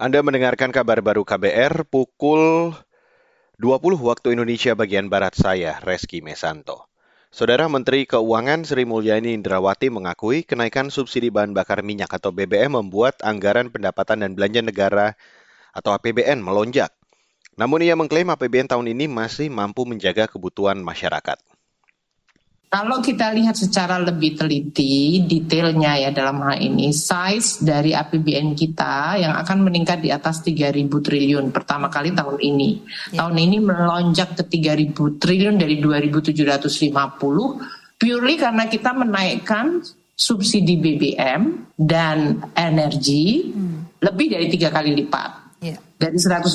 Anda mendengarkan kabar baru KBR pukul 20 waktu Indonesia bagian Barat saya, Reski Mesanto. Saudara Menteri Keuangan Sri Mulyani Indrawati mengakui kenaikan subsidi bahan bakar minyak atau BBM membuat anggaran pendapatan dan belanja negara atau APBN melonjak. Namun ia mengklaim APBN tahun ini masih mampu menjaga kebutuhan masyarakat. Kalau kita lihat secara lebih teliti detailnya ya dalam hal ini size dari APBN kita yang akan meningkat di atas 3.000 triliun pertama kali tahun ini. Ya. Tahun ini melonjak ke 3.000 triliun dari 2.750 purely karena kita menaikkan subsidi BBM dan energi hmm. lebih dari tiga kali lipat. Ya. Dari 152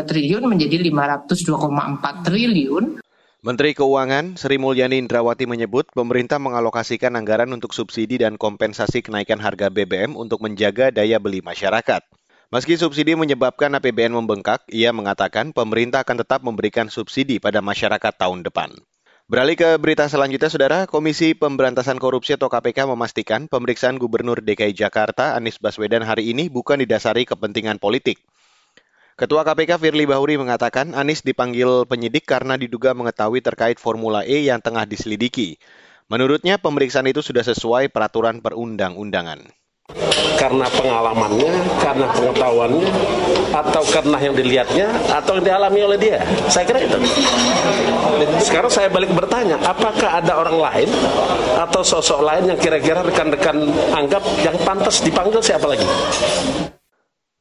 triliun menjadi 502,4 triliun Menteri Keuangan Sri Mulyani Indrawati menyebut pemerintah mengalokasikan anggaran untuk subsidi dan kompensasi kenaikan harga BBM untuk menjaga daya beli masyarakat. Meski subsidi menyebabkan APBN membengkak, ia mengatakan pemerintah akan tetap memberikan subsidi pada masyarakat tahun depan. Beralih ke berita selanjutnya, Saudara, Komisi Pemberantasan Korupsi atau KPK memastikan pemeriksaan Gubernur DKI Jakarta Anies Baswedan hari ini bukan didasari kepentingan politik. Ketua KPK Firly Bahuri mengatakan Anies dipanggil penyidik karena diduga mengetahui terkait Formula E yang tengah diselidiki. Menurutnya pemeriksaan itu sudah sesuai peraturan perundang-undangan. Karena pengalamannya, karena pengetahuannya, atau karena yang dilihatnya, atau yang dialami oleh dia. Saya kira itu. Sekarang saya balik bertanya, apakah ada orang lain atau sosok lain yang kira-kira rekan-rekan anggap yang pantas dipanggil siapa lagi?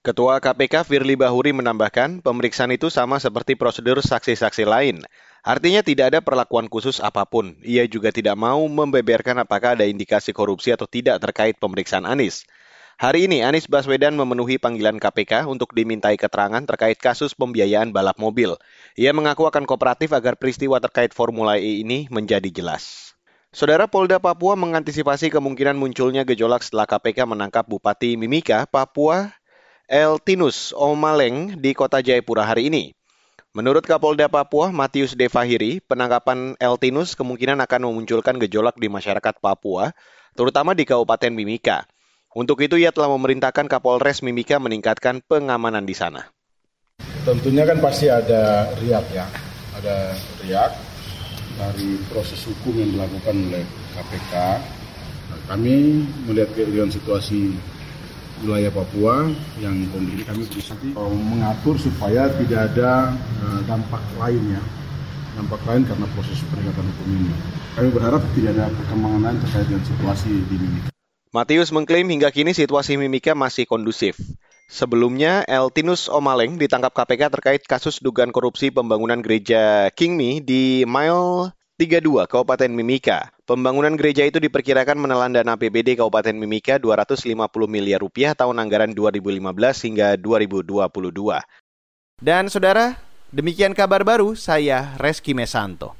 Ketua KPK Firly Bahuri menambahkan, pemeriksaan itu sama seperti prosedur saksi-saksi lain. Artinya tidak ada perlakuan khusus apa pun. Ia juga tidak mau membeberkan apakah ada indikasi korupsi atau tidak terkait pemeriksaan Anies. Hari ini Anies Baswedan memenuhi panggilan KPK untuk dimintai keterangan terkait kasus pembiayaan balap mobil. Ia mengaku akan kooperatif agar peristiwa terkait Formula E ini menjadi jelas. Saudara Polda Papua mengantisipasi kemungkinan munculnya gejolak setelah KPK menangkap Bupati Mimika, Papua, Eltinus Omaleng di kota Jayapura hari ini. Menurut Kapolda Papua, Matius Devahiri, penangkapan Eltinus kemungkinan akan memunculkan gejolak di masyarakat Papua, terutama di Kabupaten Mimika. Untuk itu, ia telah memerintahkan Kapolres Mimika meningkatkan pengamanan di sana. Tentunya kan pasti ada riak ya, ada riak dari proses hukum yang dilakukan oleh KPK. Nah, kami melihat dengan situasi wilayah Papua yang kondisi kami bisa mengatur supaya tidak ada uh, dampak lainnya dampak lain karena proses penegakan hukum ini. Kami berharap tidak ada perkembangan lain terkait dengan situasi di Mimika. Matius mengklaim hingga kini situasi Mimika masih kondusif. Sebelumnya, Eltinus Omaleng ditangkap KPK terkait kasus dugaan korupsi pembangunan gereja Kingmi di Mile 32 Kabupaten Mimika. Pembangunan gereja itu diperkirakan menelan dana APBD Kabupaten Mimika 250 miliar rupiah tahun anggaran 2015 hingga 2022. Dan saudara, demikian kabar baru saya Reski Mesanto.